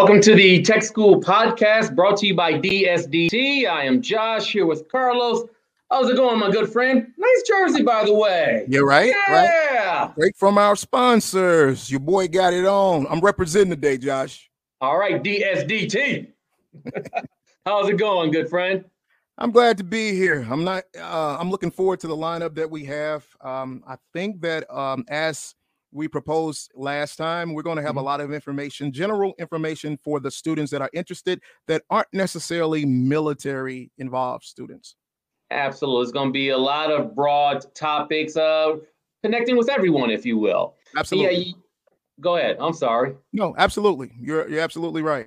Welcome to the Tech School podcast brought to you by DSDT. I am Josh here with Carlos. How's it going, my good friend? Nice jersey, by the way. You're right. Yeah. Right. From our sponsors. Your boy got it on. I'm representing today, Josh. All right, DSDT. How's it going, good friend? I'm glad to be here. I'm not. Uh, I'm looking forward to the lineup that we have. Um, I think that um, as we proposed last time. We're going to have mm-hmm. a lot of information, general information for the students that are interested that aren't necessarily military involved students. Absolutely. It's going to be a lot of broad topics, uh, connecting with everyone, if you will. Absolutely. Yeah, you, go ahead. I'm sorry. No, absolutely. You're you're absolutely right.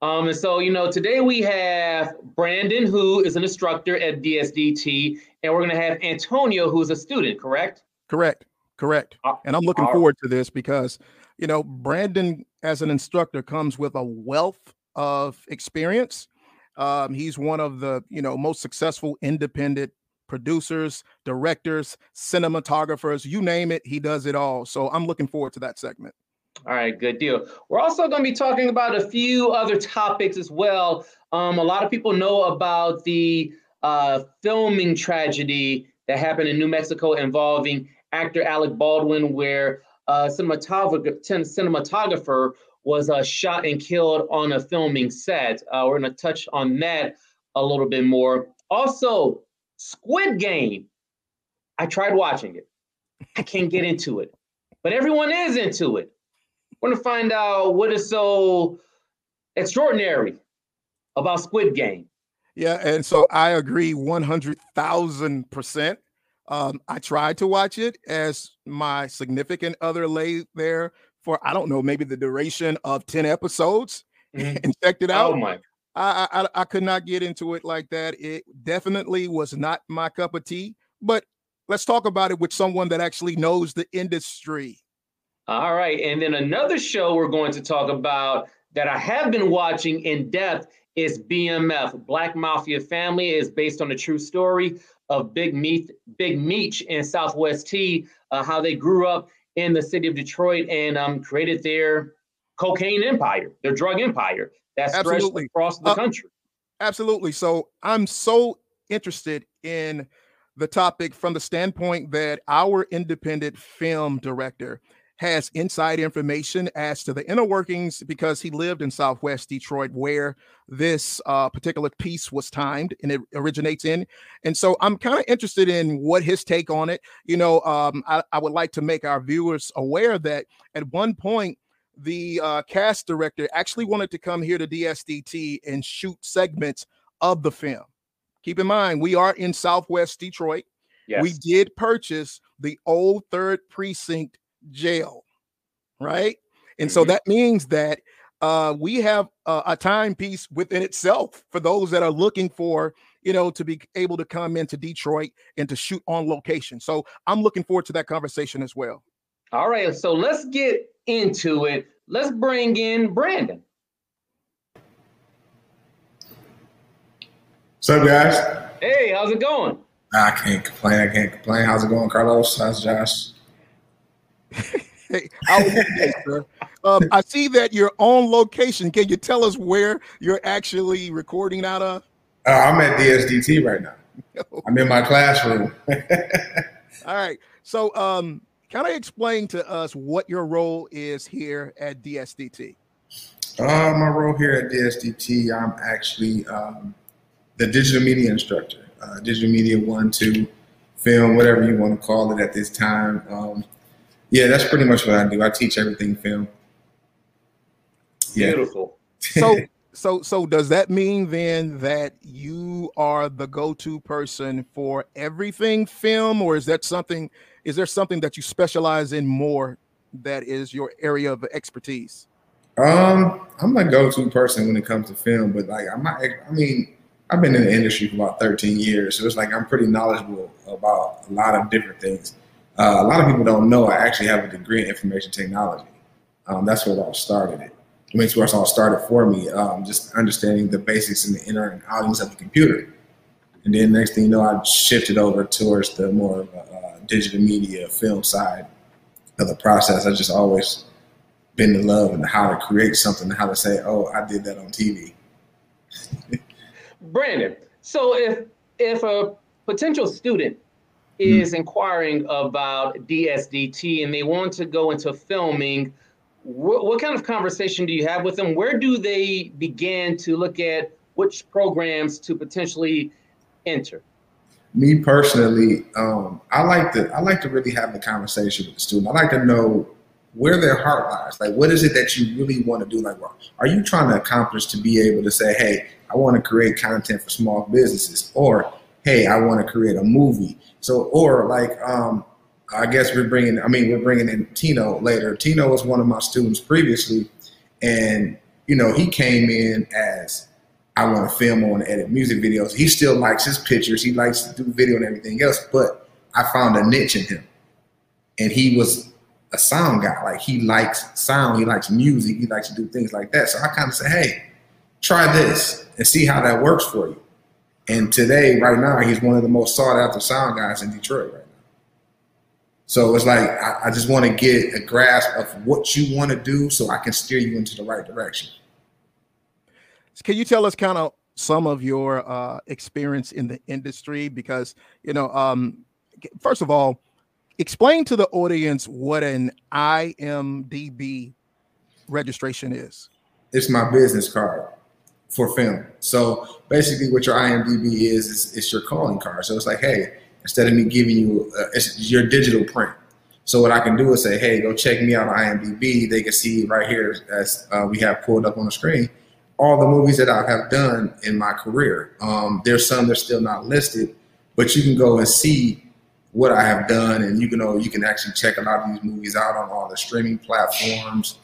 Um, and so, you know, today we have Brandon, who is an instructor at DSDT, and we're going to have Antonio, who's a student, correct? Correct. Correct. Uh, and I'm looking forward to this because, you know, Brandon as an instructor comes with a wealth of experience. Um, he's one of the, you know, most successful independent producers, directors, cinematographers, you name it, he does it all. So I'm looking forward to that segment. All right, good deal. We're also going to be talking about a few other topics as well. Um, a lot of people know about the uh, filming tragedy that happened in New Mexico involving actor Alec Baldwin, where a cinematographer, cinematographer was uh, shot and killed on a filming set. Uh, we're going to touch on that a little bit more. Also, Squid Game. I tried watching it. I can't get into it, but everyone is into it. We're going to find out what is so extraordinary about Squid Game. Yeah, and so I agree 100,000%. Um, I tried to watch it as my significant other lay there for I don't know maybe the duration of ten episodes mm-hmm. and checked it out. Oh my! I, I I could not get into it like that. It definitely was not my cup of tea. But let's talk about it with someone that actually knows the industry. All right, and then another show we're going to talk about that I have been watching in depth is BMF Black Mafia Family is based on a true story of Big Meat, Big Meech and Southwest T, uh, how they grew up in the city of Detroit and um, created their cocaine empire, their drug empire that stretched across the uh, country. Absolutely. So I'm so interested in the topic from the standpoint that our independent film director has inside information as to the inner workings because he lived in Southwest Detroit, where this uh, particular piece was timed and it originates in. And so I'm kind of interested in what his take on it. You know, um, I, I, would like to make our viewers aware that at one point, the uh, cast director actually wanted to come here to DSDT and shoot segments of the film. Keep in mind, we are in Southwest Detroit. Yes. We did purchase the old third precinct jail, right? And mm-hmm. so that means that uh, we have a, a timepiece within itself for those that are looking for, you know, to be able to come into Detroit and to shoot on location. So I'm looking forward to that conversation as well. All right, so let's get into it. Let's bring in Brandon. What's up, guys? Hey, how's it going? I can't complain. I can't complain. How's it going, Carlos? How's Josh? Hey, sir? Um, I see that you're on location. Can you tell us where you're actually recording out of? Uh, I'm at DSDT right now. I'm in my classroom. All right. So, um, kind of explain to us what your role is here at DSDT. Uh, my role here at DSDT, I'm actually um, the digital media instructor. Uh, digital media one, two, film, whatever you want to call it at this time. Um, yeah, that's pretty much what I do. I teach everything film. Yeah. Beautiful. so so so does that mean then that you are the go-to person for everything film or is that something is there something that you specialize in more that is your area of expertise? Um, I'm the go-to person when it comes to film, but like I'm not I mean, I've been in the industry for about 13 years, so it's like I'm pretty knowledgeable about a lot of different things. Uh, a lot of people don't know I actually have a degree in information technology. Um, that's where it all started. It. I mean, it's where it all started for me. Um, just understanding the basics and the inner and outings of the computer. And then next thing you know, I shifted over towards the more uh, digital media film side of the process. I just always been in love and how to create something how to say, oh, I did that on TV. Brandon, so if if a potential student is mm-hmm. inquiring about DSDT and they want to go into filming, wh- what kind of conversation do you have with them? Where do they begin to look at which programs to potentially enter? Me personally, um, I like to I like to really have the conversation with the student. I like to know where their heart lies. Like, what is it that you really want to do? Like, well, are you trying to accomplish to be able to say, hey, I want to create content for small businesses, or hey, I want to create a movie. So, or like, um, I guess we're bringing, I mean, we're bringing in Tino later. Tino was one of my students previously, and you know, he came in as I want to film and edit music videos. He still likes his pictures. He likes to do video and everything else, but I found a niche in him, and he was a sound guy. Like he likes sound, he likes music, he likes to do things like that. So I kind of say, hey, try this and see how that works for you. And today, right now, he's one of the most sought after sound guys in Detroit right now. So it's like I, I just want to get a grasp of what you want to do so I can steer you into the right direction. Can you tell us kind of some of your uh, experience in the industry? Because you know, um, first of all, explain to the audience what an IMDb registration is. It's my business card for film. So basically, what your IMDb is, is it's your calling card. So it's like, hey, instead of me giving you, uh, it's your digital print. So what I can do is say, hey, go check me out on IMDb. They can see right here as uh, we have pulled up on the screen all the movies that I have done in my career. Um, there's some that's still not listed, but you can go and see what I have done, and you can know you can actually check a lot of these movies out on all the streaming platforms.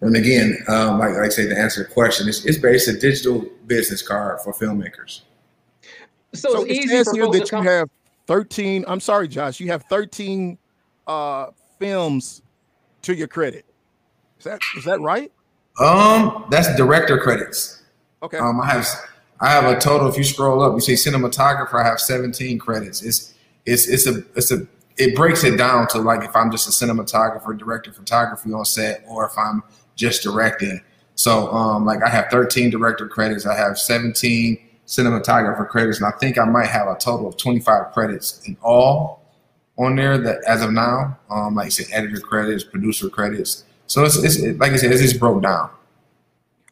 And again, um, like, like I say, to answer the question, it's, it's based a digital business card for filmmakers. So, so it says here that you have 13. I'm sorry, Josh. You have 13 uh, films to your credit. Is that is that right? Um, that's director credits. Okay. Um, I have I have a total. If you scroll up, you see cinematographer. I have 17 credits. It's it's it's a it's a it breaks it down to like if I'm just a cinematographer, director photography on set, or if I'm just directing. So um, like I have 13 director credits. I have 17 cinematographer credits, and I think I might have a total of 25 credits in all on there that as of now. Um, like I said, editor credits, producer credits. So it's, it's it, like I said, it's just broke down.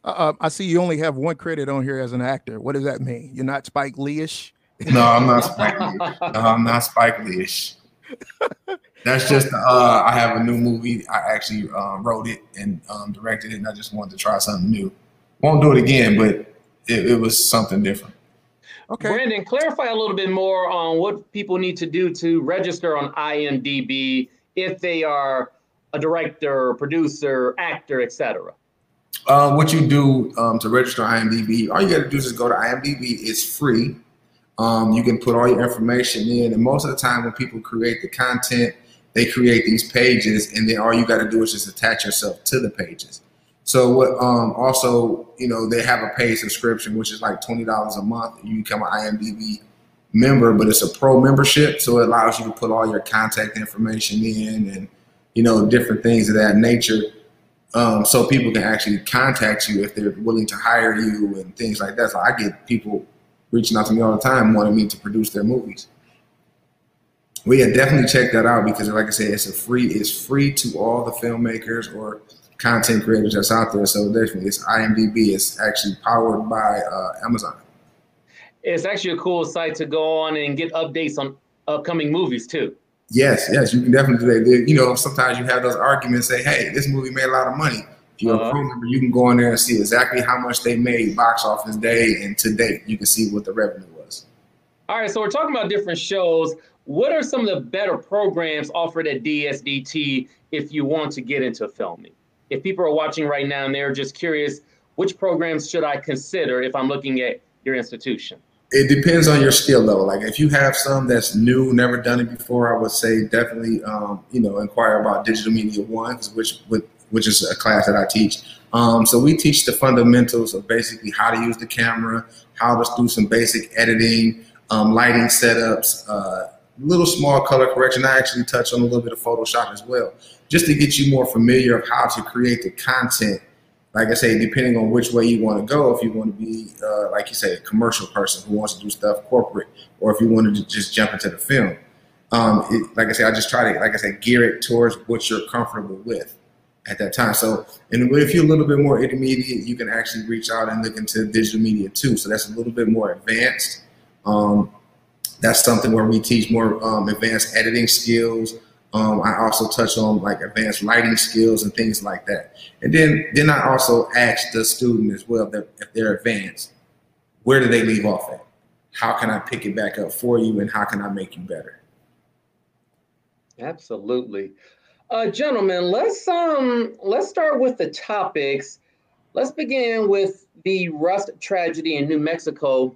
Uh, uh, I see you only have one credit on here as an actor. What does that mean? You're not Spike Lee-ish? No, I'm not Spike Lee. No, I'm not Spike Lee-ish. That's just uh, I have a new movie. I actually uh, wrote it and um, directed it, and I just wanted to try something new. Won't do it again, but it, it was something different. Okay. Brandon, clarify a little bit more on what people need to do to register on IMDb if they are a director, producer, actor, etc. Uh, what you do um, to register IMDb, all you got to do is go to IMDb. It's free. Um, you can put all your information in, and most of the time when people create the content, they create these pages, and then all you got to do is just attach yourself to the pages. So what? Um, also, you know, they have a paid subscription, which is like twenty dollars a month. You become an IMDb member, but it's a pro membership, so it allows you to put all your contact information in, and you know, different things of that nature. Um, so people can actually contact you if they're willing to hire you and things like that. So I get people reaching out to me all the time wanting me to produce their movies. We well, yeah, definitely check that out because, like I said, it's a free. It's free to all the filmmakers or content creators that's out there. So definitely, it's IMDb. It's actually powered by uh, Amazon. It's actually a cool site to go on and get updates on upcoming movies too. Yes, yes, you can definitely do that. You know, sometimes you have those arguments. Say, hey, this movie made a lot of money. If you're uh-huh. a crew member, you can go in there and see exactly how much they made box office day and to date. You can see what the revenue was. All right, so we're talking about different shows. What are some of the better programs offered at DSDT if you want to get into filming? If people are watching right now and they're just curious, which programs should I consider if I'm looking at your institution? It depends on your skill level. Like if you have some that's new, never done it before, I would say definitely, um, you know, inquire about Digital Media One, which, which which is a class that I teach. Um, so we teach the fundamentals of basically how to use the camera, how to do some basic editing, um, lighting setups, uh, little small color correction. I actually touch on a little bit of Photoshop as well, just to get you more familiar of how to create the content. Like I say, depending on which way you want to go, if you want to be, uh, like you say, a commercial person who wants to do stuff corporate, or if you wanted to just jump into the film. Um, it, like I say, I just try to, like I said, gear it towards what you're comfortable with at that time. So, and if you're a little bit more intermediate, you can actually reach out and look into digital media too. So that's a little bit more advanced. Um, that's something where we teach more um, advanced editing skills. Um, I also touch on like advanced lighting skills and things like that. And then then I also ask the student as well that if they're advanced, where do they leave off at? How can I pick it back up for you and how can I make you better? Absolutely. Uh, gentlemen, let's um let's start with the topics. Let's begin with the Rust tragedy in New Mexico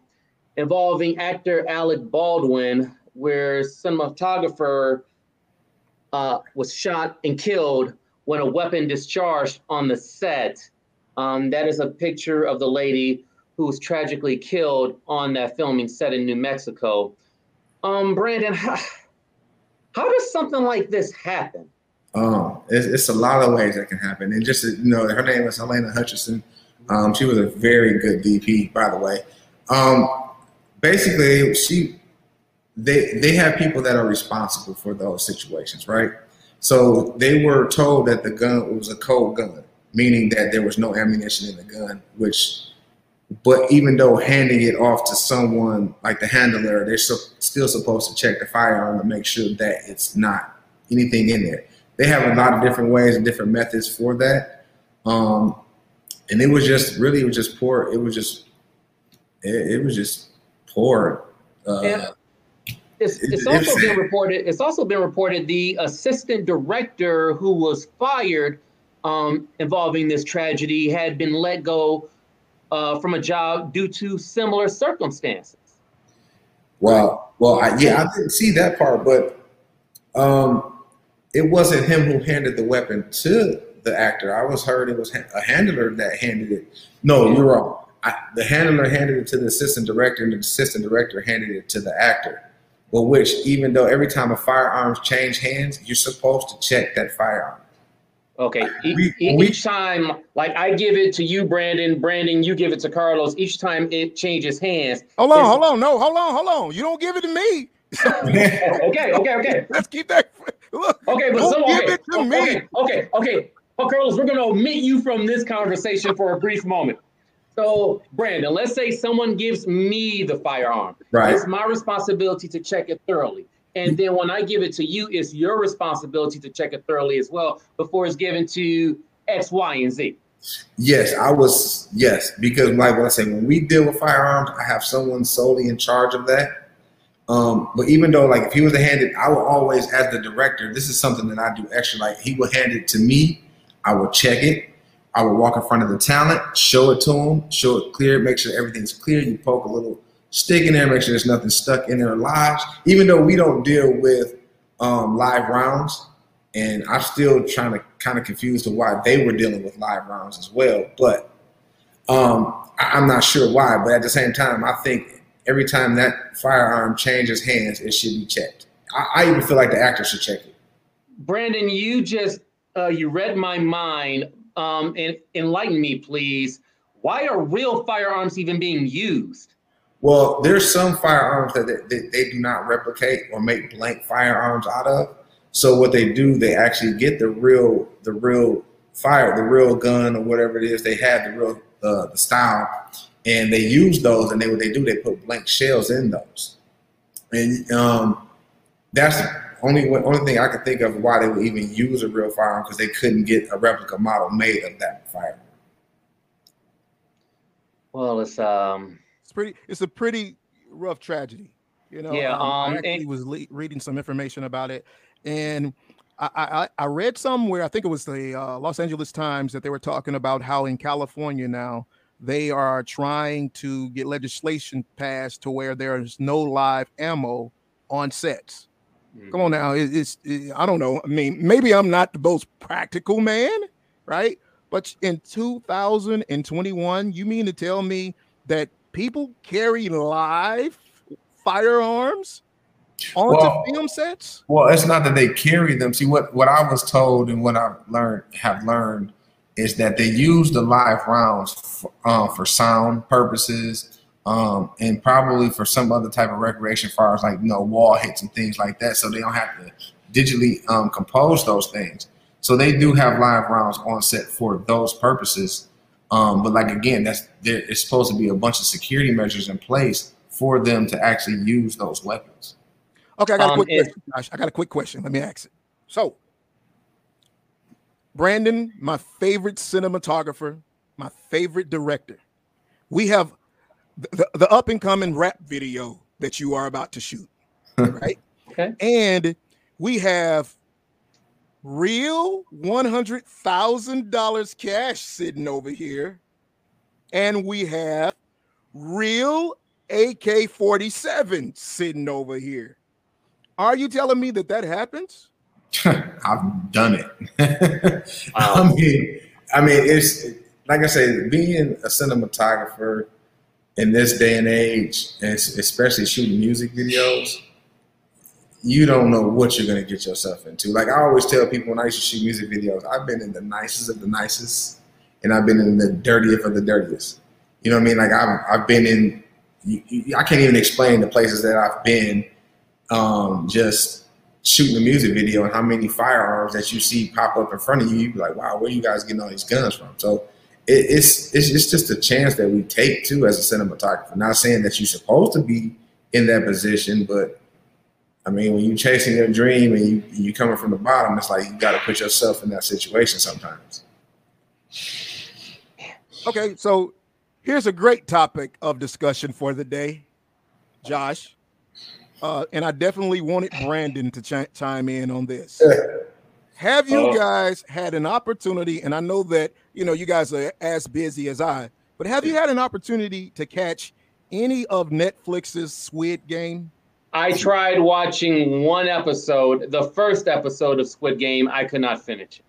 involving actor Alec Baldwin, where cinematographer uh, was shot and killed when a weapon discharged on the set. Um, that is a picture of the lady who was tragically killed on that filming set in New Mexico. Um, Brandon, how, how does something like this happen? Um, it's, it's, a lot of ways that can happen. And just, you know, her name is Halyna Hutchison. Um, she was a very good DP, by the way. Um, basically she they they have people that are responsible for those situations, right? So they were told that the gun was a cold gun, meaning that there was no ammunition in the gun, which but even though handing it off to someone like the handler, they're so, still supposed to check the firearm to make sure that it's not anything in there. They have a lot of different ways and different methods for that. Um, and it was just really, it was just poor. It was just, it, it was just poor. Uh, it's, it's also been reported. It's also been reported the assistant director who was fired um, involving this tragedy had been let go uh, from a job due to similar circumstances. Well, well, I, yeah, I didn't see that part, but um, it wasn't him who handed the weapon to the actor. I was heard it was a handler that handed it. No, you're wrong. I, the handler handed it to the assistant director, and the assistant director handed it to the actor. Well, which even though every time a firearms change hands, you're supposed to check that firearm. Okay. We, each we, time, like I give it to you, Brandon. Brandon, you give it to Carlos. Each time it changes hands. Hold on, hold on, no, hold on, hold on. You don't give it to me. okay, okay, okay. Let's keep that. Look, okay, but don't give okay, it to okay, me. Okay, okay, okay. Oh, Carlos, we're gonna omit you from this conversation for a brief moment. So, Brandon, let's say someone gives me the firearm. Right. It's my responsibility to check it thoroughly. And then when I give it to you, it's your responsibility to check it thoroughly as well before it's given to X, Y, and Z. Yes, I was. Yes, because like what I say, when we deal with firearms, I have someone solely in charge of that. Um, but even though, like, if he was to hand it, I will always, as the director, this is something that I do extra. Like, he will hand it to me. I will check it. I would walk in front of the talent, show it to them, show it clear, make sure everything's clear. You poke a little stick in there, make sure there's nothing stuck in there live. Even though we don't deal with um, live rounds, and I'm still trying to kind of confuse to why they were dealing with live rounds as well. But um, I, am not sure why. But at the same time, I think every time that firearm changes hands, it should be checked. I, I even feel like the actor should check it. Brandon, you just uh, you read my mind um, and enlighten me, please. Why are real firearms even being used? Well, there's some firearms that they, they, they do not replicate or make blank firearms out of. So what they do, they actually get the real the real fire, the real gun or whatever it is. They have the real uh, the style, and they use those. And they what they do, they put blank shells in those, and um, that's the only only thing I could think of why they would even use a real firearm because they couldn't get a replica model made of that firearm. Well, it's um, it's pretty. It's a pretty rough tragedy. You know. Yeah. Um, I actually and- was le- reading some information about it, and I, I, I read somewhere. I think it was the uh, Los Angeles Times that they were talking about how in California now they are trying to get legislation passed to where there is no live ammo on sets. Come on mm-hmm. now, it, it's it, I don't know. I mean, maybe I'm not the most practical man, right? But in 2021, you mean to tell me that people carry live firearms onto well, film sets? Well, it's not that they carry them. See, what what I was told and what I've learned have learned is that they use the live rounds for, uh, for sound purposes um, and probably for some other type of recreation, as far as like you know wall hits and things like that. So they don't have to digitally um, compose those things. So they do have live rounds on set for those purposes. Um, but like again, that's it's supposed to be a bunch of security measures in place for them to actually use those weapons. Okay, I got a um, quick question. Josh. I got a quick question. Let me ask it. So, Brandon, my favorite cinematographer, my favorite director. We have the, the up and coming rap video that you are about to shoot, right? okay. And we have real $100,000 cash sitting over here. And we have real AK 47 sitting over here. Are you telling me that that happens? I've done it. wow. I mean, I mean, it's like I said, being a cinematographer in this day and age, especially shooting music videos, you don't know what you're gonna get yourself into. Like I always tell people when I used to shoot music videos, I've been in the nicest of the nicest, and I've been in the dirtiest of the dirtiest. You know what I mean? Like I've I've been in. I can't even explain the places that I've been. Um, just shooting a music video and how many firearms that you see pop up in front of you, you be like, wow, where you guys getting all these guns from? So it, it's, it's it's just a chance that we take too as a cinematographer. Not saying that you're supposed to be in that position, but I mean, when you're chasing your dream and you you coming from the bottom, it's like you got to put yourself in that situation sometimes. Okay, so here's a great topic of discussion for the day, Josh. Uh, and I definitely wanted Brandon to ch- chime in on this. Have you uh, guys had an opportunity? And I know that you know you guys are as busy as I, but have you had an opportunity to catch any of Netflix's Squid Game? I tried watching one episode, the first episode of Squid Game. I could not finish it.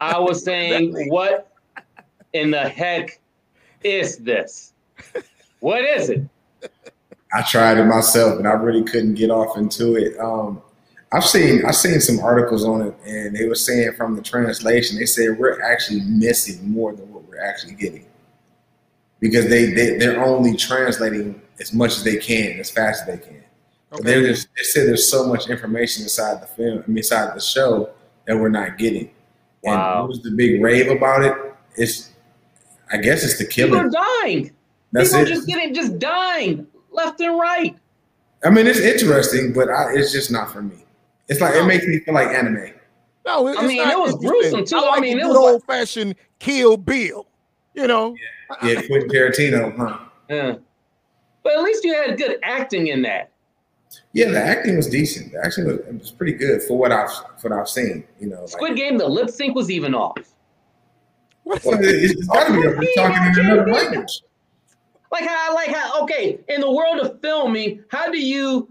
I was saying, what in the heck is this? What is it? I tried it myself, and I really couldn't get off into it. Um, I've seen I've seen some articles on it, and they were saying from the translation, they said we're actually missing more than what we're actually getting because they, they they're only translating as much as they can, as fast as they can. Okay. They just they said there's so much information inside the film, I mean, inside the show that we're not getting. And wow. what was the big rave about it? It's I guess it's the killing. People are dying. That's People it. just getting just dying left and right. I mean, it's interesting, but I, it's just not for me. It's like no. it makes me feel like anime. No, I mean it was gruesome too. I, like I mean, it was old like, fashioned Kill Bill. You know, yeah, yeah Quentin Tarantino, huh? Yeah, but at least you had good acting in that. Yeah, the acting was decent. The acting was, was pretty good for what I've for what I've seen. You know, Squid like, Game, the lip sync was even off. Well, it's got to be You're talking in another language. Like how, like how, okay, in the world of filming, how do you,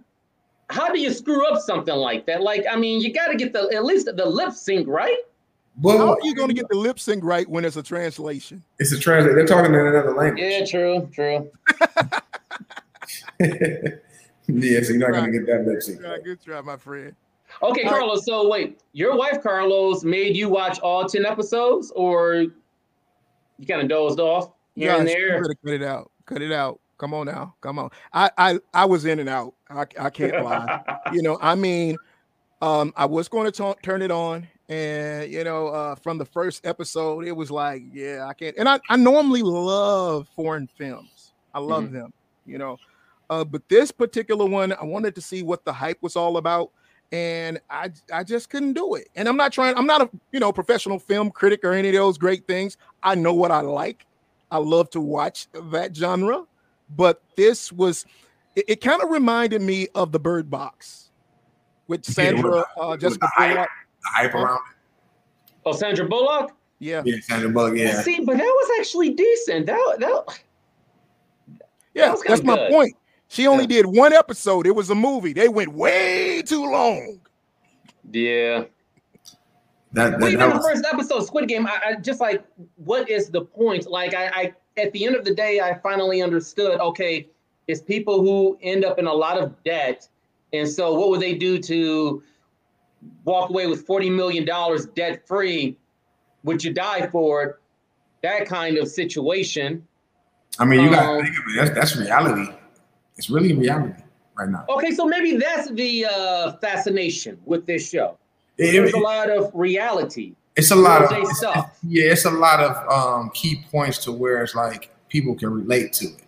how do you screw up something like that? Like, I mean, you got to get the at least the lip sync right. Well, how are you going to get the lip sync right when it's a translation? It's a translation. They're talking in another language. Yeah, true, true. yeah, so you're not going to get that lip sync. Right. Good try, my friend. Okay, Carlos. So wait, your wife Carlos made you watch all ten episodes, or you kind of dozed off here and there? Cut it out. Cut it out. Come on now. Come on. I I, I was in and out. I, I can't lie. you know, I mean, um, I was going to t- turn it on, and you know, uh, from the first episode, it was like, yeah, I can't. And I, I normally love foreign films. I love mm-hmm. them. You know, uh, but this particular one, I wanted to see what the hype was all about and I I just couldn't do it. And I'm not trying. I'm not a you know professional film critic or any of those great things. I know what I like. I love to watch that genre, but this was it, it kind of reminded me of the Bird Box with Sandra yeah, uh, Jessica Bullock. The hype around it. Oh, Sandra Bullock. Yeah. Yeah, Sandra Bullock. Yeah. See, but that was actually decent. That that. Yeah, that that's my point. She only yeah. did one episode. It was a movie. They went way too long. Yeah. That, that, well, even was... the first episode, Squid Game, I, I, just like, what is the point? Like, I, I, at the end of the day, I finally understood. Okay, it's people who end up in a lot of debt, And so, what would they do to walk away with $40 million debt free? Would you die for it? That kind of situation. I mean, you got to um, think of it. That's, that's reality. It's really reality right now. Okay, so maybe that's the uh, fascination with this show. It, There's it, a lot of reality. It's a lot of it's, stuff. yeah. It's a lot of um, key points to where it's like people can relate to it.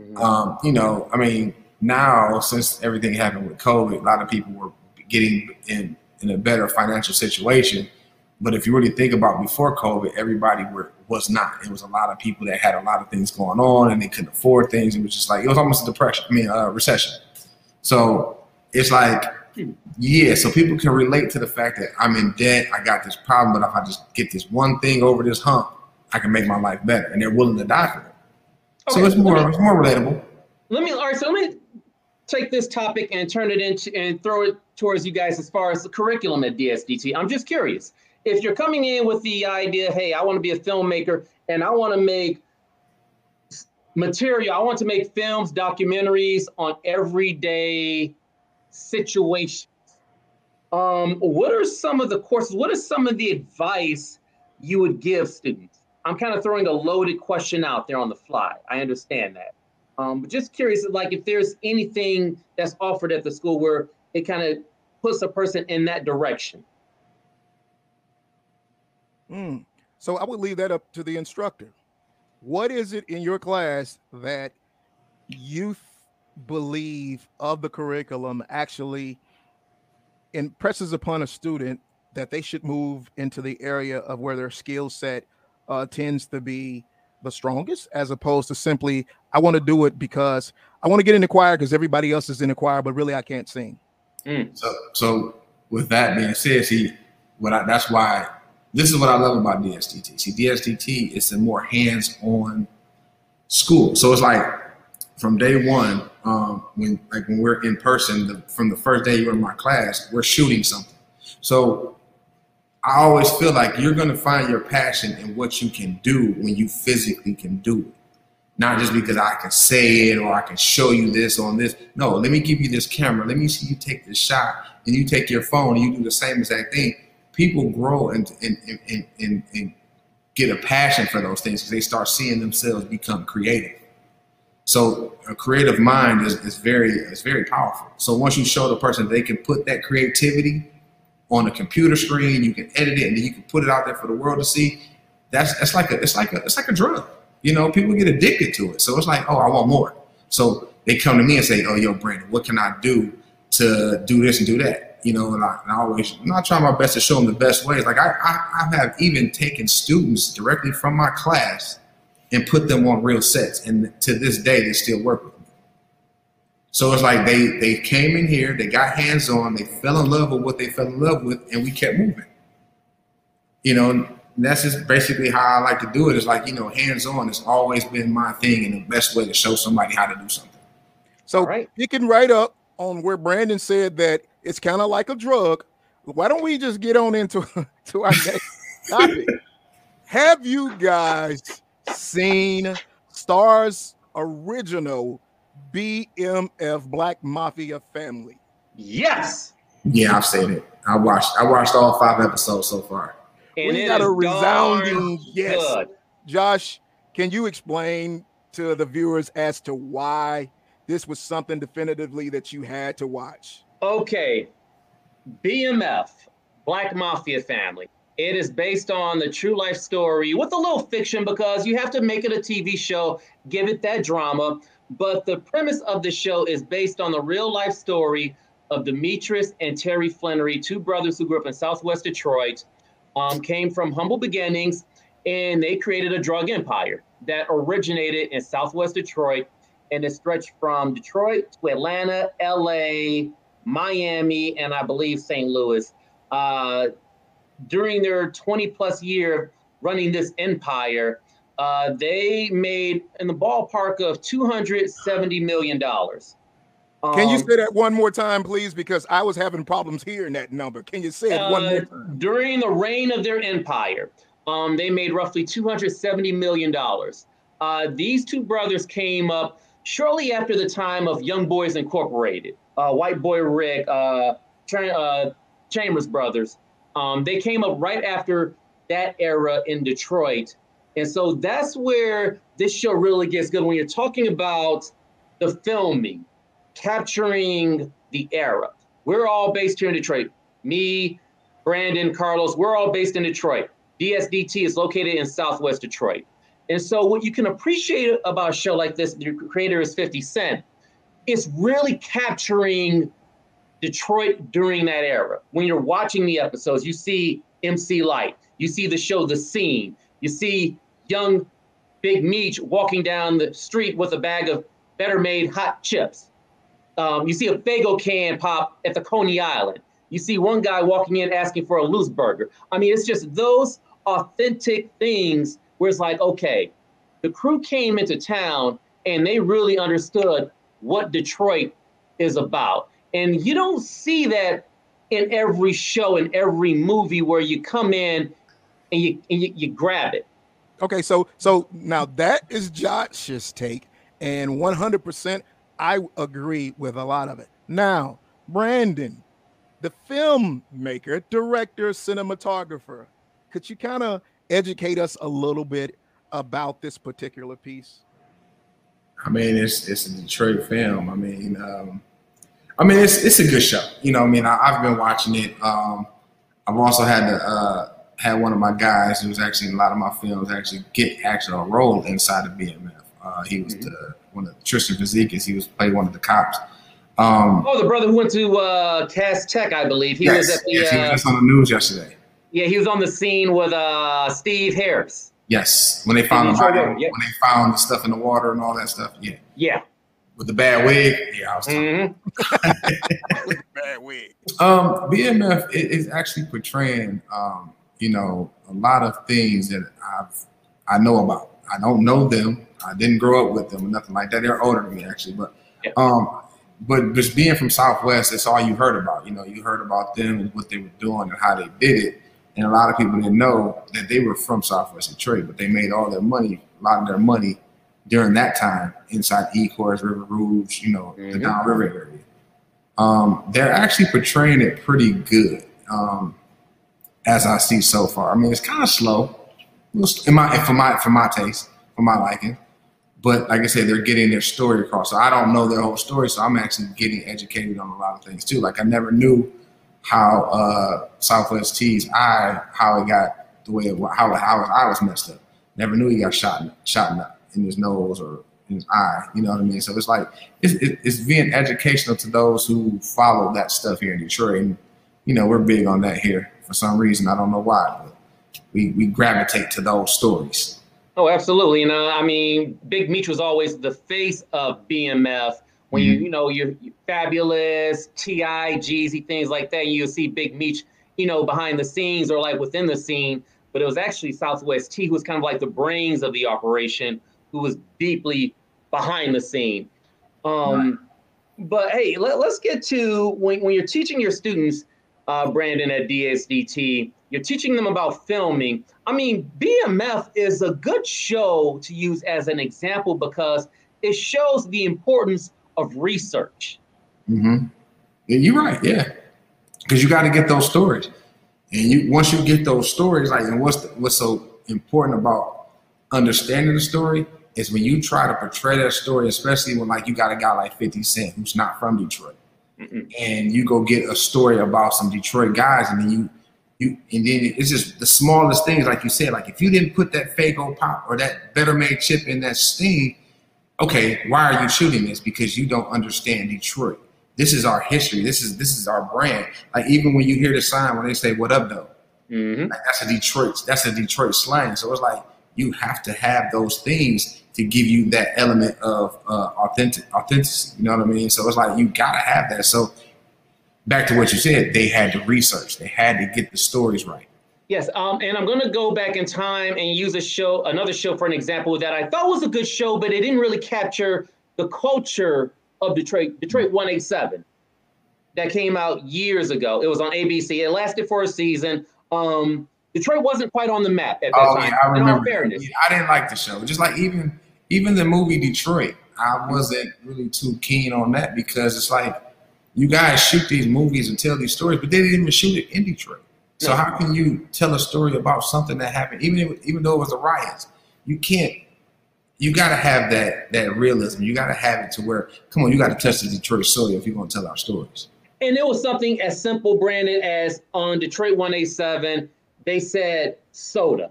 Mm-hmm. Um, you know, I mean, now since everything happened with COVID, a lot of people were getting in in a better financial situation. But if you really think about before COVID, everybody were was not. It was a lot of people that had a lot of things going on and they couldn't afford things. It was just like it was almost a depression. I mean, a recession. So it's like, yeah. So people can relate to the fact that I'm in debt. I got this problem, but if I just get this one thing over this hump, I can make my life better, and they're willing to die for it. Okay, so it's more me, it's more relatable. Let me all right. So let me take this topic and turn it into and throw it towards you guys as far as the curriculum at DSDT. I'm just curious if you're coming in with the idea, hey, I want to be a filmmaker and I want to make material, I want to make films, documentaries on everyday situations. Um, what are some of the courses? What is some of the advice you would give students? I'm kind of throwing a loaded question out there on the fly. I understand that. Um, but just curious, like if there's anything that's offered at the school where it kind of puts a person in that direction. Mm. So I would leave that up to the instructor. What is it in your class that you believe of the curriculum actually impresses upon a student that they should move into the area of where their skill set uh, tends to be the strongest, as opposed to simply, I want to do it because I want to get in the choir because everybody else is in the choir, but really I can't sing. Mm. So, so with that being said, see, what I, that's why this is what I love about DSDT. See, DSDT is a more hands-on school. So it's like from day one, um, when like when we're in person, the, from the first day you're in my class, we're shooting something. So I always feel like you're gonna find your passion in what you can do when you physically can do it. Not just because I can say it or I can show you this on this. No, let me give you this camera. Let me see you take this shot and you take your phone and you do the same exact thing people grow and and, and, and, and get a passion for those things because they start seeing themselves become creative. So a creative mind is, is very is very powerful. So once you show the person they can put that creativity on a computer screen, you can edit it and then you can put it out there for the world to see. That's that's like a it's like a it's like a drug. You know, people get addicted to it. So it's like, oh, I want more. So they come to me and say, oh, yo, Brandon, what can I do to do this and do that? you know, and I, and I always, I'm not trying my best to show them the best ways. Like I, I, I have even taken students directly from my class and put them on real sets, and to this day they still work with me. So it's like they they came in here, they got hands on, they fell in love with what they fell in love with, and we kept moving. You know, that's just basically how I like to do it. It's like you know, hands on has always been my thing, and the best way to show somebody how to do something. So right. picking right up on where Brandon said that it's kind of like a drug. Why don't we just get on into to our next topic? Have you guys seen Starz original BMF Black Mafia Family? Yes. Yeah, I've seen it. I watched. I watched all five episodes so far. And we got a resounding yes. Good. Josh, can you explain to the viewers as to why this was something definitively that you had to watch? Okay, BMF, Black Mafia Family. It is based on the true life story with a little fiction because you have to make it a TV show, give it that drama. But the premise of the show is based on the real life story of Demetrius and Terry Flenory, two brothers who grew up in Southwest Detroit, um, came from humble beginnings, and they created a drug empire that originated in Southwest Detroit and it stretched from Detroit to Atlanta, LA, Miami, and I believe St. Louis. Uh, during their 20 plus year running this empire, uh, they made in the ballpark of 270 million dollars. Um, Can you um, say that one more time, please? Because I was having problems hearing that number. Can you say it uh, one more time? During the reign of their empire, um, they made roughly 270 million dollars. Uh, these two brothers came up shortly after the time of Young Boys Incorporated, uh, White Boy Rick, uh, uh, Chambers Brothers. Um, they came up right after that era in Detroit. And so that's where this show really gets good when you're talking about the filming, capturing the era. We're all based here in Detroit. Me, Brandon, Carlos, we're all based in Detroit. DSDT is located in Southwest Detroit. And so, what you can appreciate about a show like this, the creator is 50 Cent, it's really capturing Detroit during that era. When you're watching the episodes, you see MC Lyte, you see the show The Scene, you see young Big Meech walking down the street with a bag of better made hot chips. Um, you see a Faygo can pop at the Coney Island. You see one guy walking in asking for a loose burger. I mean, it's just those authentic things where it's like, okay, the crew came into town and they really understood what Detroit is about. And you don't see that in every show, in every movie where you come in and you, and you, you grab it. Okay, so so now that is Josh's take, and 100% I agree with a lot of it. Now, Brandon, the filmmaker, director, cinematographer, could you kind of educate us a little bit about this particular piece? I mean, it's it's a Detroit film. I mean, um, I mean, it's it's a good show. You know, I mean, I, have been watching it. Um, I've also had to uh, had one of my guys who was actually in a lot of my films actually get actually a role inside of BMF. Uh, he was mm-hmm. the one of Tristan Vizikis. He was played one of the cops. Um, oh, the brother who went to uh, Cass Tech, I believe. He yes, was at the. Yes, he was uh, on the news yesterday. Yeah, he was on the scene with uh, Steve Harris. Yes, when they found the body, when they found the stuff in the water and all that stuff. Yeah. Yeah. With the bad wig. Yeah, I was mm-hmm. Bad wig. Um, BMF is actually portraying, um, you know, a lot of things that I've I know about. I don't know them. I didn't grow up with them or nothing like that. They're older than me actually, but yeah. um, but just being from Southwest, that's all you heard about. You know, you heard about them and what they were doing and how they did it. And a lot of people didn't know that they were from Southwest Detroit, but they made all their money, a lot of their money during that time inside Ecorse, River Rouge, you know, mm-hmm. the downriver area. Um, they're actually portraying it pretty good, um, as I see so far. I mean, it's kind of slow, in my for my for my taste, for my liking. But like I said, they're getting their story across. So I don't know their whole story, so I'm actually getting educated on a lot of things too. Like I never knew how uh, Southwest T's eye, how it got the way it, how how his eye was messed up. Never knew he got shot shot in, in his nose or in his eye. You know what I mean? So it's like it's, it's being educational to those who follow that stuff here in Detroit. And you know we're big on that here for some reason. I don't know why, but we we gravitate to those stories. Oh, absolutely. You know, I mean, Big Meech was always the face of BMF when you mm-hmm. you know you're, Fabolous, T.I., Jeezy, things like that. You'll see Big Meech, you know, behind the scenes or like within the scene. But it was actually Southwest T who was kind of like the brains of the operation, who was deeply behind the scene. Um, right. But hey, let, us get to when, when you're teaching your students, uh, Brandon at DSDT, you're teaching them about filming. I mean, BMF is a good show to use as an example because it shows the importance of research. Mm-hmm. Yeah, you're right. Yeah, because you got to get those stories, and you once you get those stories, like, and what's the, what's so important about understanding the story is when you try to portray that story, especially when like you got a guy like 50 Cent who's not from Detroit, Mm-mm. and you go get a story about some Detroit guys, and then you you and then it's just the smallest things, like you said, like if you didn't put that Faygo pop or that Better Made chip in that sting okay, why are you shooting this? Because you don't understand Detroit. This is our history. This is this is our brand. Like even when you hear the sign when they say "What up, though," mm-hmm. like, that's a Detroit. That's a Detroit slang. So it's like you have to have those things to give you that element of uh, authentic authenticity. You know what I mean? So it's like you gotta have that. So back to what you said, they had to research. They had to get the stories right. Yes, um, and I'm to go back in time and use a show, another show for an example that I thought was a good show, but it didn't really capture the culture of Detroit. Detroit 187 that came out years ago. It was on ABC. It lasted for a season. Um, Detroit wasn't quite on the map at that oh, time. Yeah, I remember. Yeah, I didn't like the show. Just like even even the movie Detroit. I wasn't really too keen on that because it's like you guys shoot these movies and tell these stories, but they didn't even shoot it in Detroit. So how can you tell a story about something that happened, even if, even though it was a riot? You can't. You got to have that that realism. You got to have it to where, come on, you got to touch the Detroit soil if you're going to tell our stories. And it was something as simple, Brandon, as on Detroit 187, they said soda.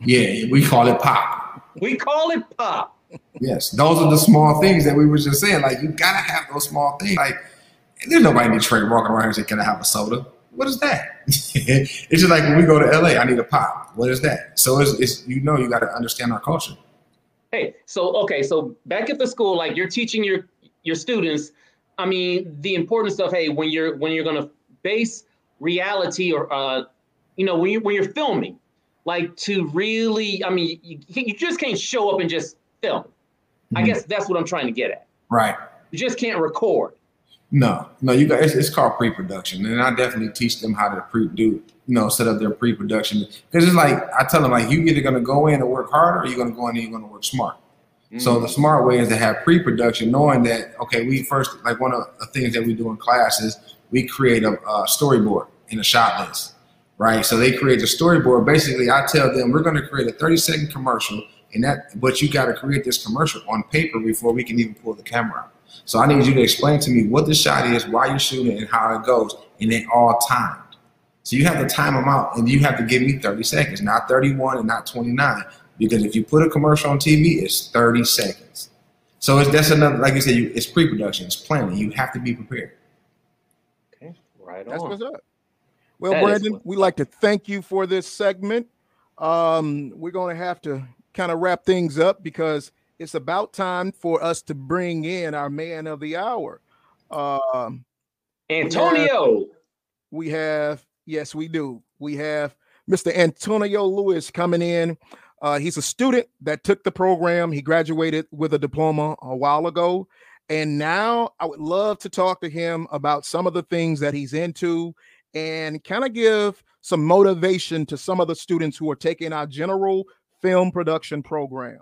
Yeah, we call it pop. We call it pop. Yes, those are the small things that we were just saying. Like you gotta have those small things. Like there's nobody in Detroit walking around here saying, "Can I have a soda?" What is that? it's just like when we go to LA, I need a pop. What is that? So it's, it's you know you got to understand our culture. Hey, so okay, so back at the school, like you're teaching your your students. I mean, the importance of hey, when you're when you're gonna base reality or uh, you know, when you when you're filming, like to really, I mean, you, you just can't show up and just film. Mm-hmm. I guess that's what I'm trying to get at. Right. You just can't record. No, no, you guys, it's, it's, called pre-production, and I definitely teach them how to pre-do, you know, set up their pre-production because it's like I tell them like you either gonna go in and work harder, or you're gonna go in and you're gonna work smart. Mm-hmm. So the smart way is to have pre-production, knowing that okay, we first like one of the things that we do in class is we create a, a storyboard in a shot list, right? So they create the storyboard. Basically, I tell them we're gonna create a 30 second commercial, and that but you got to create this commercial on paper before we can even pull the camera out. So I need you to explain to me what the shot is, why you're shooting, and how it goes, and they all timed. So you have to time them out, and you have to give me 30 seconds, not 31 and not 29, because if you put a commercial on TV, it's 30 seconds. So it's that's another, like you said, you, it's pre-production, it's planning. You have to be prepared. Okay, right on. That's what's up. Well, that Brandon, we'd like to thank you for this segment. Um, we're going to have to kind of wrap things up because it's about time for us to bring in our man of the hour. Um, Antonio. We have, we have, yes, we do. We have Mr. Antonio Lewis coming in. Uh, he's a student that took the program. He graduated with a diploma a while ago. And now I would love to talk to him about some of the things that he's into and kind of give some motivation to some of the students who are taking our general film production program.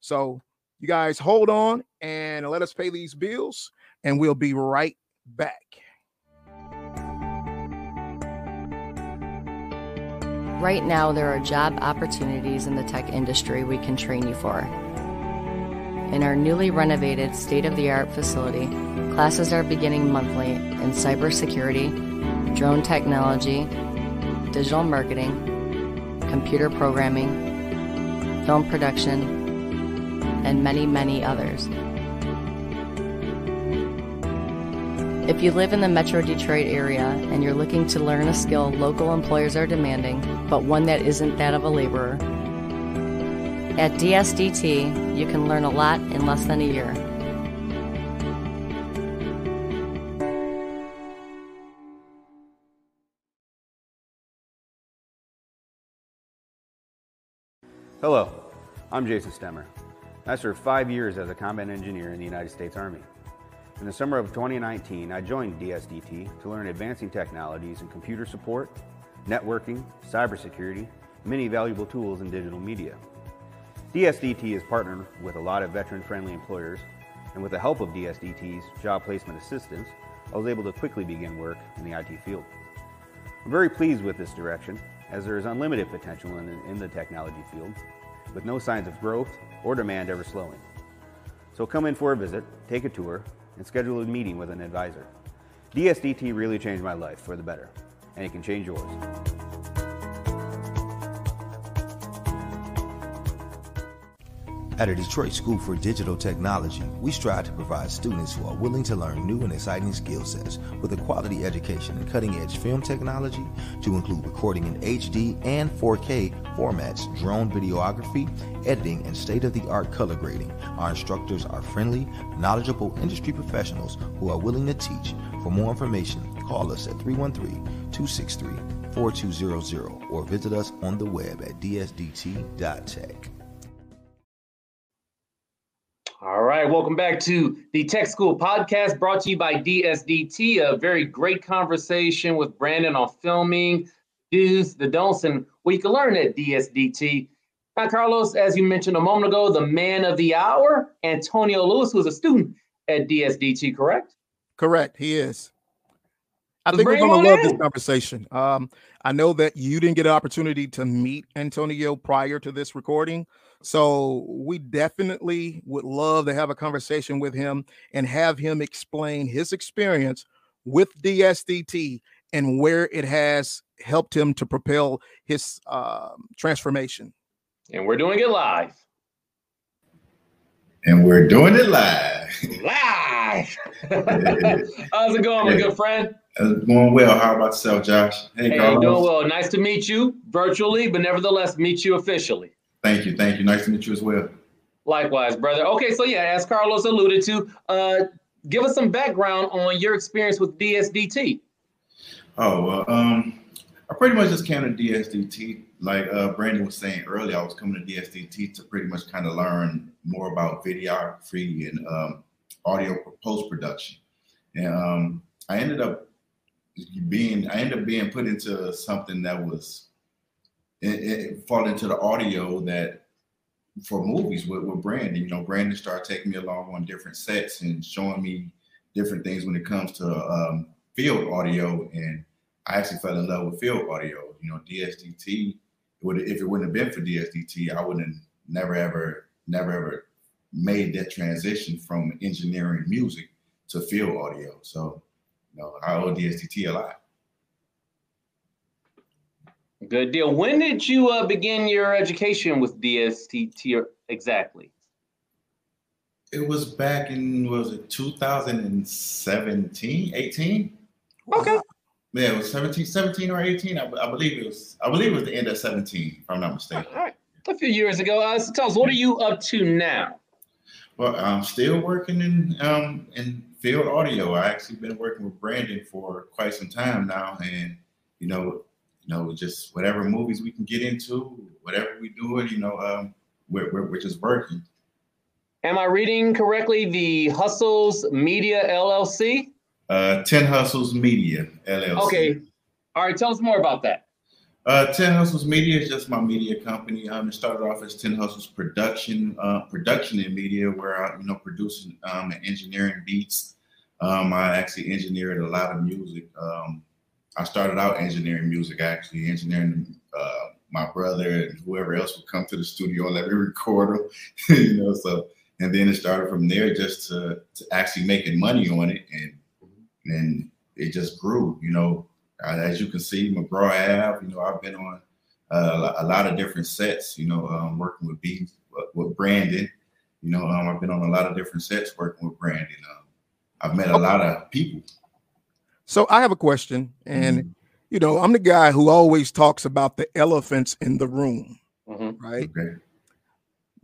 So you guys hold on and let us pay these bills, and we'll be right back. Right now, there are job opportunities in the tech industry we can train you for. In our newly renovated state of the art facility, classes are beginning monthly in cybersecurity, drone technology, digital marketing, computer programming, film production, and many, many others. If you live in the Metro Detroit area and you're looking to learn a skill local employers are demanding, but one that isn't that of a laborer, at DSDT, you can learn a lot in less than a year. Hello, I'm Jason Stemmer. I served five years as a combat engineer in the United States Army. In the summer of 2019, I joined DSDT to learn advancing technologies in computer support, networking, cybersecurity, many valuable tools in digital media. DSDT is partnered with a lot of veteran-friendly employers, and with the help of DSDT's job placement assistance, I was able to quickly begin work in the IT field. I'm very pleased with this direction, as there is unlimited potential in, in the technology field, with no signs of growth or demand ever slowing. So come in for a visit, take a tour, and schedule a meeting with an advisor. DSDT really changed my life for the better, and it can change yours. At a Detroit School for Digital Technology, we strive to provide students who are willing to learn new and exciting skill sets with a quality education in cutting edge film technology to include recording in HD and 4K formats, drone videography, editing, and state of the art color grading. Our instructors are friendly, knowledgeable industry professionals who are willing to teach. For more information, call us at 313 263 4200 or visit us on the web at dsdt.tech. All right, welcome back to the Tech School podcast brought to you by DSDT. A very great conversation with Brandon on filming, do's, the don'ts, and what you can learn at DSDT. Now, Carlos, as you mentioned a moment ago, the man of the hour, Antonio Lewis, who's a student at DSDT, correct? Correct. He is. I Let's think we're going to love in. this conversation. Um, I know that you didn't get an opportunity to meet Antonio prior to this recording. So we definitely would love to have a conversation with him and have him explain his experience with DSDT and where it has helped him to propel his uh, transformation. And we're doing it live. And we're doing it live. Live. How's it going, my good friend? It's going well. How about yourself, Josh? Hey, hey doing well. Nice to meet you virtually, but nevertheless, meet you officially. Thank you. Thank you. Nice to meet you as well. Likewise, brother. Okay, so yeah, as Carlos alluded to, uh, give us some background on your experience with DSDT. Oh, well, um, I pretty much just came to DSDT. Like uh, Brandon was saying earlier, I was coming to DSDT to pretty much kind of learn more about videography and um, audio post production. And um, I ended up being, I ended up being put into something that was it, it fall into the audio that for movies with, with Brandon. You know, Brandon started taking me along on different sets and showing me different things when it comes to um, field audio. And I actually fell in love with field audio. You know, DSDT. Would if it wouldn't have been for DSDT, I wouldn't have never ever never ever made that transition from engineering music to field audio. So, you know, I owe DSDT a lot. Good deal. When did you uh, begin your education with DSDT exactly? It was back in was it 2017, 18? Okay. Yeah, it was 17, 17 or 18. I, I, believe it was. I believe it was the end of 17, if I'm not mistaken. All right, a few years ago. Uh, so tell us, what are you up to now? Well, I'm still working in um, in field audio. I actually been working with Brandon for quite some time now, and you know, you know, just whatever movies we can get into, whatever we do it, you know, um, we're, we're, we're just working. Am I reading correctly? The Hustles Media LLC? Uh, 10 Hustles Media LLC. Okay. All right. Tell us more about that. Uh, 10 Hustles Media is just my media company. Um, it started off as 10 Hustles Production, uh, production and media, where I, you know, producing um, and engineering beats. Um, I actually engineered a lot of music. Um, I started out engineering music, actually engineering uh, my brother and whoever else would come to the studio and let me record them, you know. So and then it started from there, just to, to actually making money on it, and then it just grew. You know, as you can see, McGraw Ave. You know, I've been on uh, a lot of different sets. You know, um, working with B with Brandon. You know, um, I've been on a lot of different sets working with Brandon. Um, I've met a lot of people. So I have a question, and mm-hmm. you know, I'm the guy who always talks about the elephants in the room, mm-hmm. right? Okay.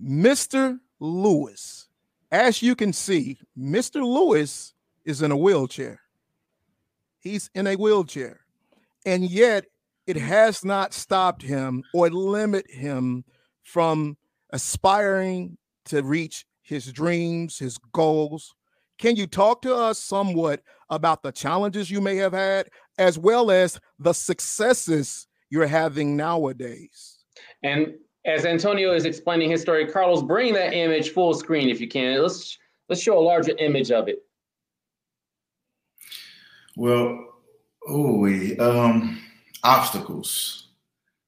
Mr. Lewis, as you can see, Mr. Lewis is in a wheelchair. He's in a wheelchair, and yet it has not stopped him or limit him from aspiring to reach his dreams, his goals. Can you talk to us somewhat about the challenges you may have had, as well as the successes you're having nowadays. And as Antonio is explaining his story, Carlos, bring that image full screen if you can. Let's let's show a larger image of it. Well, oh, um, obstacles.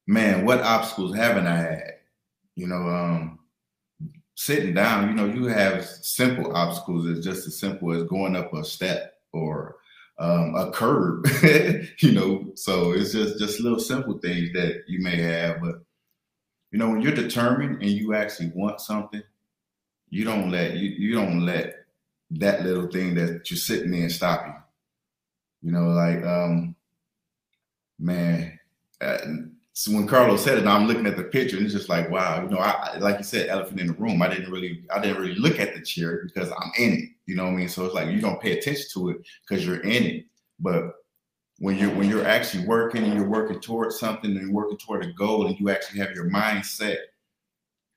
Man, what obstacles haven't I had? You know, um, sitting down, you know, you have simple obstacles. It's just as simple as going up a step or um, a curb, you know. So it's just just little simple things that you may have, but you know, when you're determined and you actually want something, you don't let you you don't let that little thing that you're sitting there stop you. You know, like um, man, uh, so when Carlos said it, I'm looking at the picture and it's just like, wow, you know, I like you said, elephant in the room. I didn't really, I didn't really look at the chair because I'm in it. You know what I mean? So it's like you don't pay attention to it because you're in it. But when you're when you're actually working and you're working towards something and working toward a goal and you actually have your mind set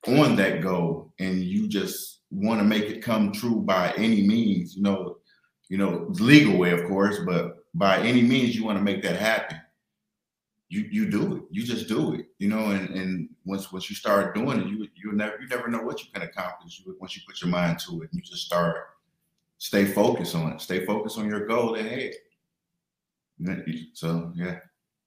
on that goal and you just want to make it come true by any means, you know, you know, legal way, of course, but by any means you want to make that happen you you do it. You just do it, you know. And and once once you start doing it, you you never you never know what you can accomplish once you put your mind to it. and You just start stay focused on it. Stay focused on your goal ahead. So yeah.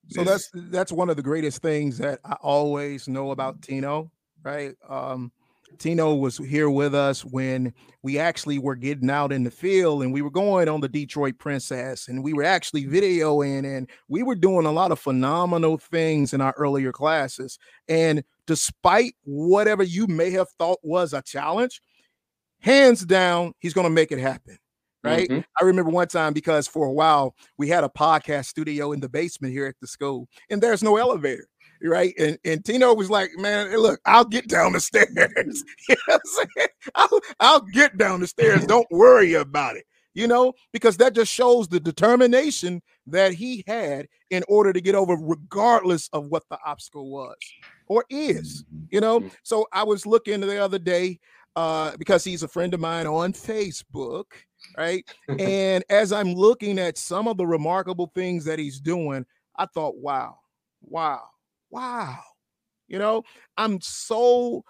So that's that's one of the greatest things that I always know about Tino, right? Um, Tino was here with us when we actually were getting out in the field and we were going on the Detroit Princess and we were actually videoing and we were doing a lot of phenomenal things in our earlier classes. And despite whatever you may have thought was a challenge, hands down, he's going to make it happen right? Mm-hmm. I remember one time because for a while we had a podcast studio in the basement here at the school, and there's no elevator. Right. And and Tino was like, Man, look, I'll get down the stairs. you know I'm saying? I'll, I'll get down the stairs. Don't worry about it. You know, because that just shows the determination that he had in order to get over, regardless of what the obstacle was or is. Mm-hmm. You know, mm-hmm. so I was looking the other day uh, because he's a friend of mine on Facebook right? and as I'm looking at some of the remarkable things that he's doing, I thought, wow, wow, wow. You know, I'm so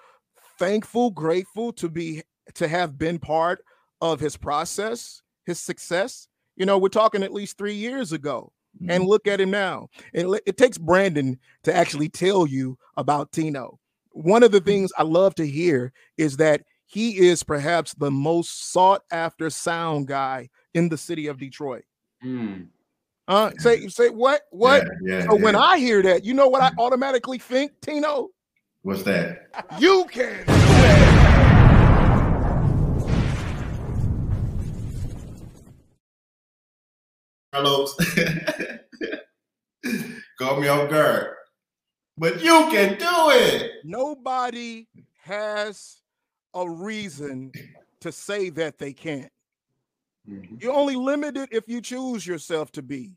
thankful, grateful to be to have been part of his process, his success. You know, we're talking at least three years ago. Mm-hmm. And look at him now. It, it takes Brandon to actually tell you about Tino. One of the mm-hmm. things I love to hear is that he is perhaps the most sought after sound guy in the city of Detroit. Mm. Uh, say say what what? Yeah, yeah, so yeah. when I hear that, you know what I automatically think, Tino? What's that? You can. Carlos, call me off guard, but you can do it. Nobody has a reason to say that they can't. Mm-hmm. You're only limited if you choose yourself to be.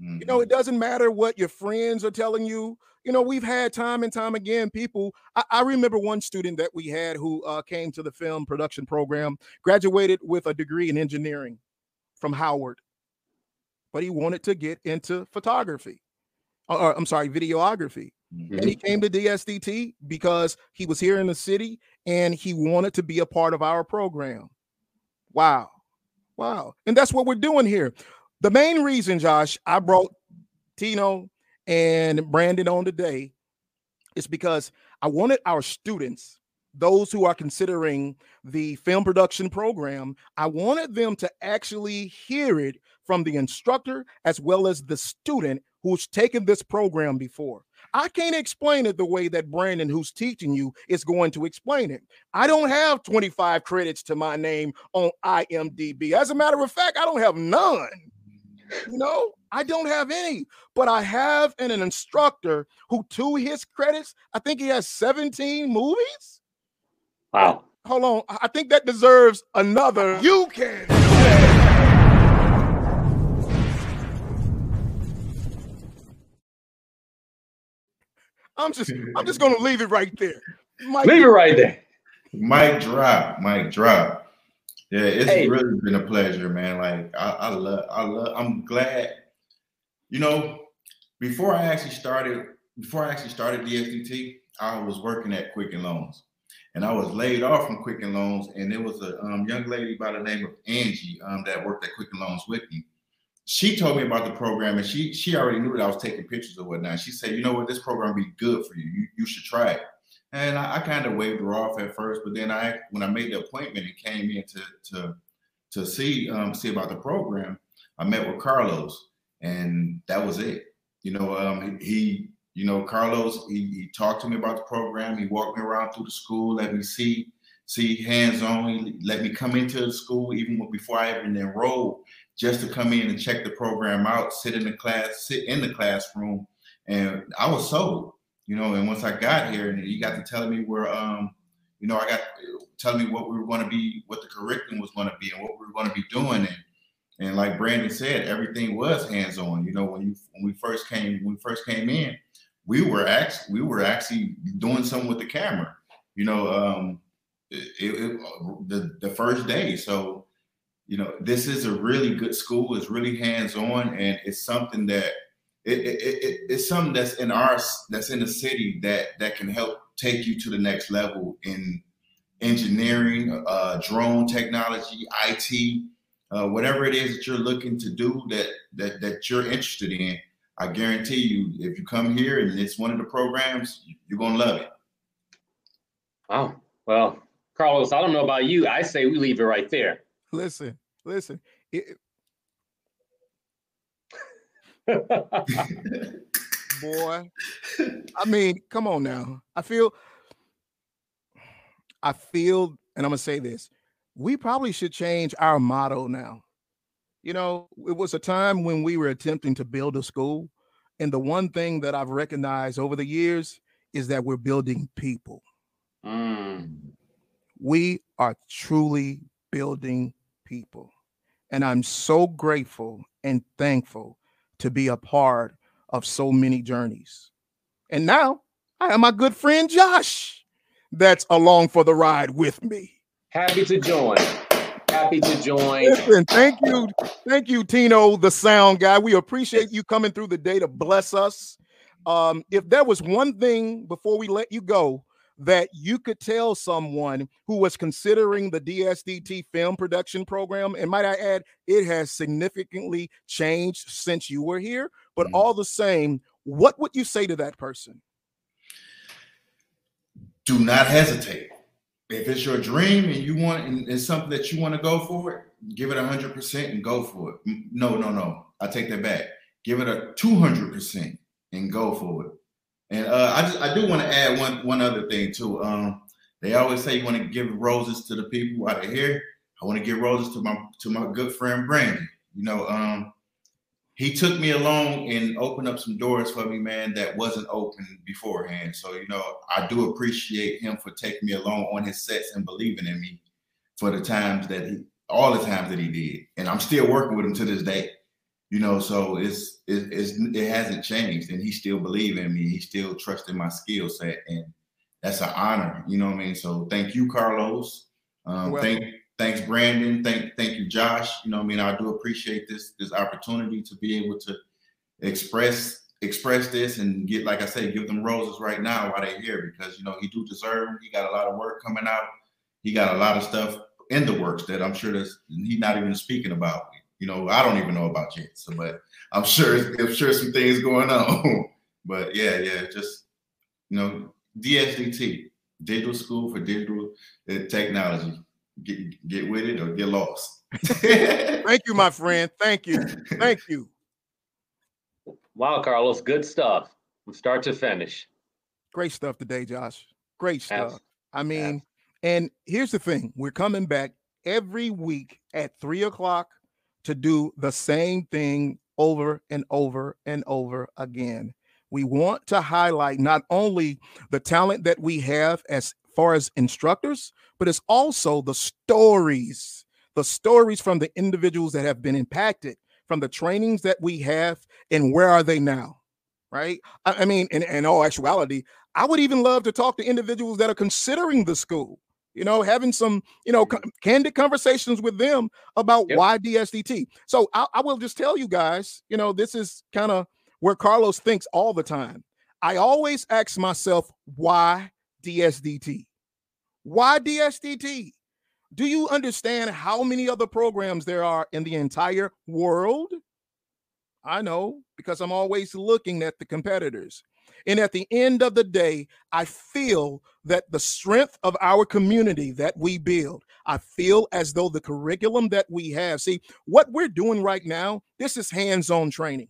Mm-hmm. You know, it mm-hmm. doesn't matter what your friends are telling you. You know, we've had time and time again people. I, I remember one student that we had who uh, came to the film production program, graduated with a degree in engineering from Howard, but he wanted to get into photography. Or, I'm sorry, videography. Mm-hmm. And he came to DSDT because he was here in the city and he wanted to be a part of our program. Wow. Wow. And that's what we're doing here. The main reason, Josh, I brought Tino and Brandon on today is because I wanted our students, those who are considering the film production program, I wanted them to actually hear it from the instructor as well as the student who's taken this program before. I can't explain it the way that Brandon, who's teaching you, is going to explain it. I don't have 25 credits to my name on IMDb. As a matter of fact, I don't have none. You know, I don't have any, but I have an, an instructor who, to his credits, I think he has 17 movies. Wow. Hold on. I think that deserves another. You can. I'm just I'm just gonna leave it right there. Mike, leave it right there. Mic drop, mic drop. Yeah, it's hey. really been a pleasure, man. Like I, I love, I love. I'm glad. You know, before I actually started, before I actually started DSDT, I was working at Quicken Loans, and I was laid off from Quicken Loans, and there was a um, young lady by the name of Angie um, that worked at Quicken Loans with me she told me about the program and she she already knew that I was taking pictures or whatnot. She said, you know what, this program be good for you. You, you should try it. And I, I kind of waved her off at first, but then I when I made the appointment and came in to to to see um, see about the program, I met with Carlos, and that was it. You know, um, he, you know, Carlos, he, he talked to me about the program. He walked me around through the school, let me see see hands on. Let me come into the school even before I even enrolled just to come in and check the program out, sit in the class, sit in the classroom, and I was sold, you know. And once I got here, and he got to telling me where, um, you know, I got telling me what we were going to be, what the curriculum was going to be, and what we were going to be doing, and and like Brandon said, everything was hands on. You know, when you when we first came when we first came in, we were actually we were actually doing something with the camera. You know, um, it, it, the the first day, so you know, this is a really good school. It's really hands on, and it's something that it, it, it, it's something that's in our that's in the city that that can help take you to the next level in engineering, uh, drone technology, IT, uh, whatever it is that you're looking to do that that that you're interested in. I guarantee you, if you come here and it's one of the programs, you're gonna love it. Oh well, Carlos, I don't know about you. I say we leave it right there. Listen, listen. It, boy. I mean, come on now. I feel, I feel, and I'm gonna say this: we probably should change our motto now. You know, it was a time when we were attempting to build a school, and the one thing that I've recognized over the years is that we're building people. Mm. We are truly building people. And I'm so grateful and thankful to be a part of so many journeys. And now I have my good friend Josh that's along for the ride with me. Happy to join. Happy to join. Listen, thank you. Thank you, Tino, the sound guy. We appreciate you coming through the day to bless us. Um, if there was one thing before we let you go that you could tell someone who was considering the DSDT film production program, and might I add, it has significantly changed since you were here, but mm. all the same, what would you say to that person? Do not hesitate. If it's your dream and you want and it's something that you want to go for it, give it 100% and go for it. No, no, no. I take that back. Give it a 200% and go for it. And uh, I just I do want to add one one other thing too. Um, they always say you want to give roses to the people out of here. I want to give roses to my to my good friend Brandon. You know, um, he took me along and opened up some doors for me, man, that wasn't open beforehand. So, you know, I do appreciate him for taking me along on his sets and believing in me for the times that he all the times that he did. And I'm still working with him to this day you know so it's, it, it's it hasn't changed and he still believe in me he still trusted my skill set and that's an honor you know what i mean? So thank you carlos. Um, well, thank thanks brandon. Thank thank you josh. You know i mean? I do appreciate this this opportunity to be able to express express this and get like i say give them roses right now while they're here because you know he do deserve he got a lot of work coming out. He got a lot of stuff in the works that i'm sure that's he's not even speaking about you know, I don't even know about yet. But I'm sure, I'm sure some things going on. but yeah, yeah, just you know, DSDT, Digital School for Digital uh, Technology. Get get with it or get lost. Thank you, my friend. Thank you. Thank you. Wow, Carlos, good stuff from start to finish. Great stuff today, Josh. Great stuff. I mean, and here's the thing: we're coming back every week at three o'clock to do the same thing over and over and over again. We want to highlight not only the talent that we have as far as instructors, but it's also the stories, the stories from the individuals that have been impacted from the trainings that we have and where are they now? Right. I, mean, in, in all actuality, I would even love to talk to individuals that are considering the school you know, having some, you know, candid conversations with them about yep. why DSDT. So I, I will just tell you guys, you know, this is kind of where Carlos thinks all the time. I always ask myself, why DSDT? Why DSDT? Do you understand how many other programs there are in the entire world? I know because I'm always looking at the competitors. And at the end of the day, I feel that the strength of our community that we build, I feel as though the curriculum that we have, see, what we're doing right now, this is hands on training.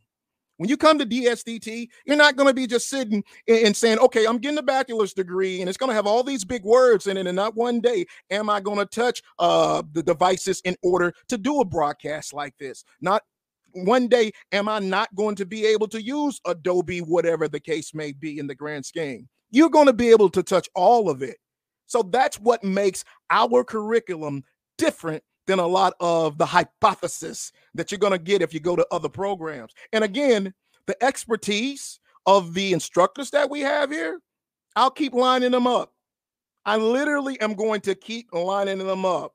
When you come to DSDT, you're not going to be just sitting and saying, okay, I'm getting a bachelor's degree and it's going to have all these big words in it. And not one day am I going to touch uh, the devices in order to do a broadcast like this. Not one day am I not going to be able to use Adobe, whatever the case may be in the grand scheme? You're going to be able to touch all of it. So that's what makes our curriculum different than a lot of the hypothesis that you're going to get if you go to other programs. And again, the expertise of the instructors that we have here, I'll keep lining them up. I literally am going to keep lining them up,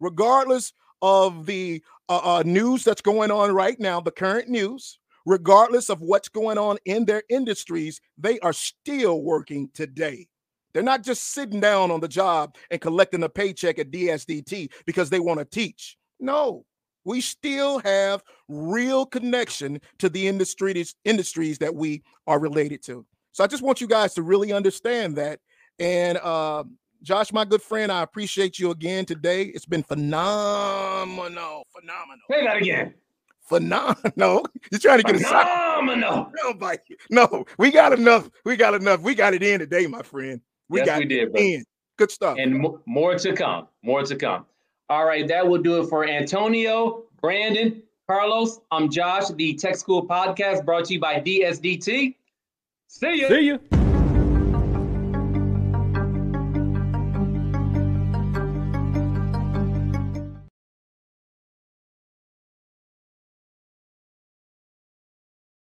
regardless of the uh, uh, news that's going on right now, the current news, regardless of what's going on in their industries, they are still working today. They're not just sitting down on the job and collecting a paycheck at DSDT because they want to teach. No, we still have real connection to the industries industries that we are related to. So I just want you guys to really understand that. And uh, Josh, my good friend, I appreciate you again today. It's been phenomenal, phenomenal. Say that again. Phenomenal. You're trying to get phenomenal. No, Mike. No, we got enough. We got enough. We got it in today, my friend. We yes, got we did, it in. Good stuff. And more to come. More to come. All right, that will do it for Antonio, Brandon, Carlos. I'm Josh, the Tech School Podcast brought to you by DSDT. See you. See you.